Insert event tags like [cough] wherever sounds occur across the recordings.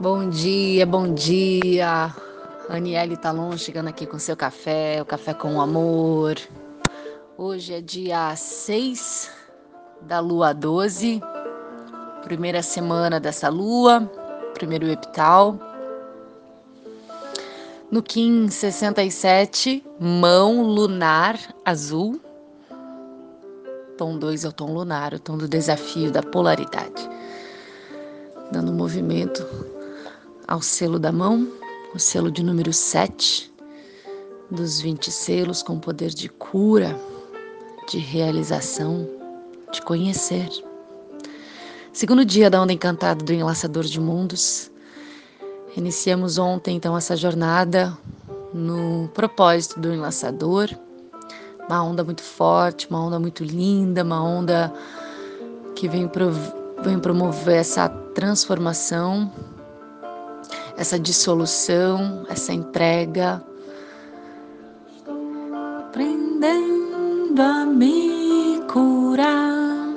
Bom dia, bom dia. Aniele Talon chegando aqui com seu café, o café com amor. Hoje é dia 6 da lua 12, primeira semana dessa lua, primeiro epital. No Kim 67, mão lunar azul. Tom 2 é o tom lunar, o tom do desafio, da polaridade. Dando movimento ao selo da mão, o selo de número 7 dos 20 selos com poder de cura, de realização, de conhecer. Segundo dia da onda encantada do Enlaçador de Mundos, Iniciamos ontem então essa jornada no propósito do enlaçador. Uma onda muito forte, uma onda muito linda, uma onda que vem, vem promover essa transformação, essa dissolução, essa entrega. Prendendo a me curar.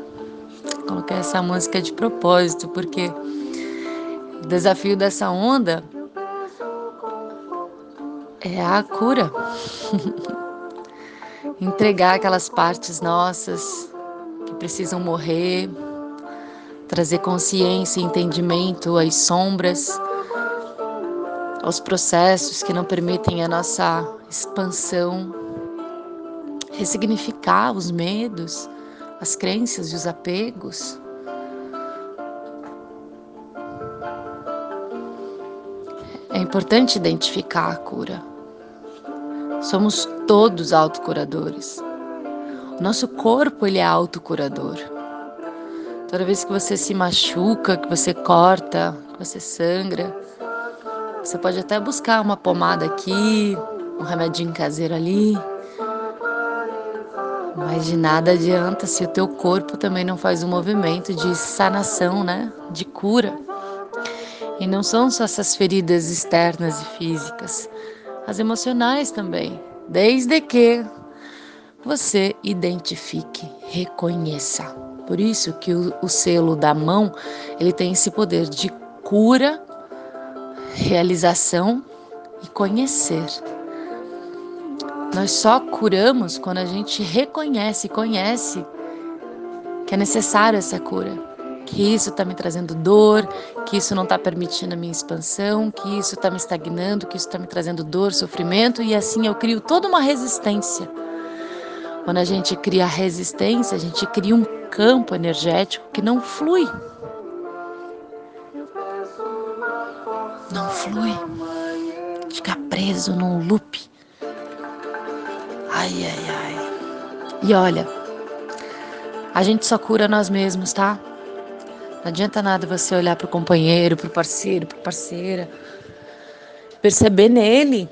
Coloquei essa música de propósito porque o desafio dessa onda é a cura. [laughs] Entregar aquelas partes nossas que precisam morrer, trazer consciência e entendimento às sombras, aos processos que não permitem a nossa expansão, ressignificar os medos, as crenças e os apegos. É importante identificar a cura. Somos todos autocuradores. O nosso corpo ele é autocurador. Toda vez que você se machuca, que você corta, que você sangra, você pode até buscar uma pomada aqui, um remedinho caseiro ali. Mas de nada adianta se o teu corpo também não faz um movimento de sanação, né? De cura. E não são só essas feridas externas e físicas, as emocionais também, desde que você identifique, reconheça. Por isso que o, o selo da mão, ele tem esse poder de cura, realização e conhecer. Nós só curamos quando a gente reconhece conhece que é necessário essa cura que isso está me trazendo dor, que isso não está permitindo a minha expansão, que isso está me estagnando, que isso está me trazendo dor, sofrimento, e assim eu crio toda uma resistência. Quando a gente cria resistência, a gente cria um campo energético que não flui. Não flui. Fica preso num loop. Ai, ai, ai. E olha, a gente só cura nós mesmos, tá? Não adianta nada você olhar para o companheiro, para o parceiro, a parceira, perceber nele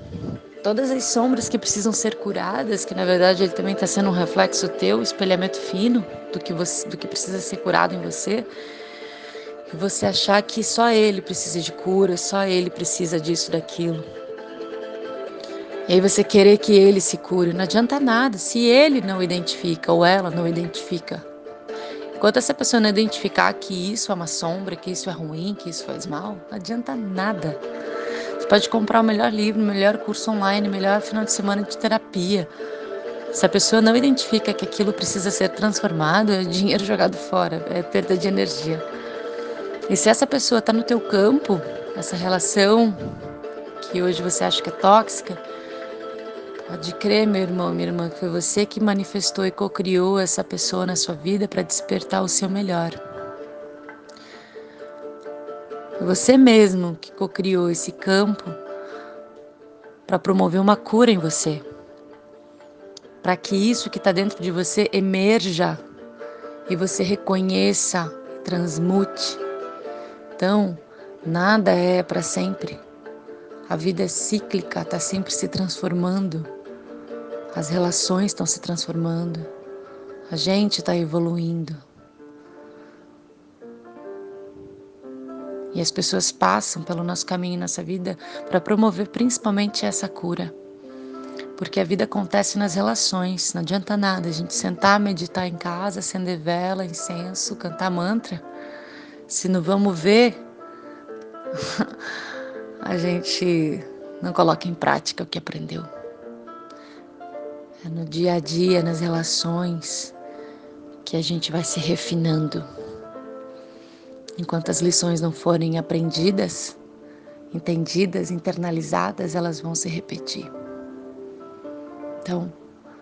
todas as sombras que precisam ser curadas, que na verdade ele também está sendo um reflexo teu, espelhamento fino do que, você, do que precisa ser curado em você. Você achar que só ele precisa de cura, só ele precisa disso, daquilo. E aí você querer que ele se cure, não adianta nada se ele não identifica ou ela não identifica Enquanto essa pessoa não identificar que isso é uma sombra, que isso é ruim, que isso faz mal, não adianta nada. Você pode comprar o melhor livro, o melhor curso online, o melhor final de semana de terapia. Se a pessoa não identifica que aquilo precisa ser transformado, é dinheiro jogado fora, é perda de energia. E se essa pessoa está no teu campo, essa relação que hoje você acha que é tóxica, Pode crer, meu irmão, minha irmã, que foi você que manifestou e co-criou essa pessoa na sua vida para despertar o seu melhor. Foi você mesmo que co-criou esse campo para promover uma cura em você. Para que isso que está dentro de você emerja e você reconheça, transmute. Então, nada é para sempre. A vida é cíclica, está sempre se transformando. As relações estão se transformando. A gente está evoluindo. E as pessoas passam pelo nosso caminho, nossa vida, para promover principalmente essa cura. Porque a vida acontece nas relações, não adianta nada a gente sentar, meditar em casa, acender vela, incenso, cantar mantra. Se não vamos ver [laughs] a gente não coloca em prática o que aprendeu. É no dia a dia, nas relações, que a gente vai se refinando. Enquanto as lições não forem aprendidas, entendidas, internalizadas, elas vão se repetir. Então,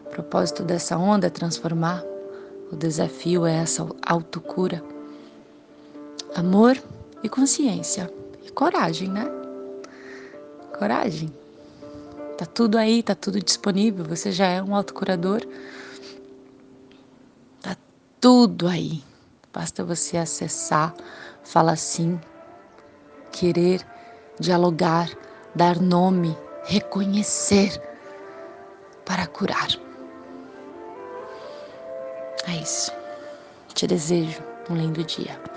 o propósito dessa onda é transformar. O desafio é essa autocura. Amor e consciência. E coragem, né? Coragem. Tá tudo aí, tá tudo disponível. Você já é um autocurador. Tá tudo aí. Basta você acessar, falar sim, querer dialogar, dar nome, reconhecer para curar. É isso. Te desejo um lindo dia.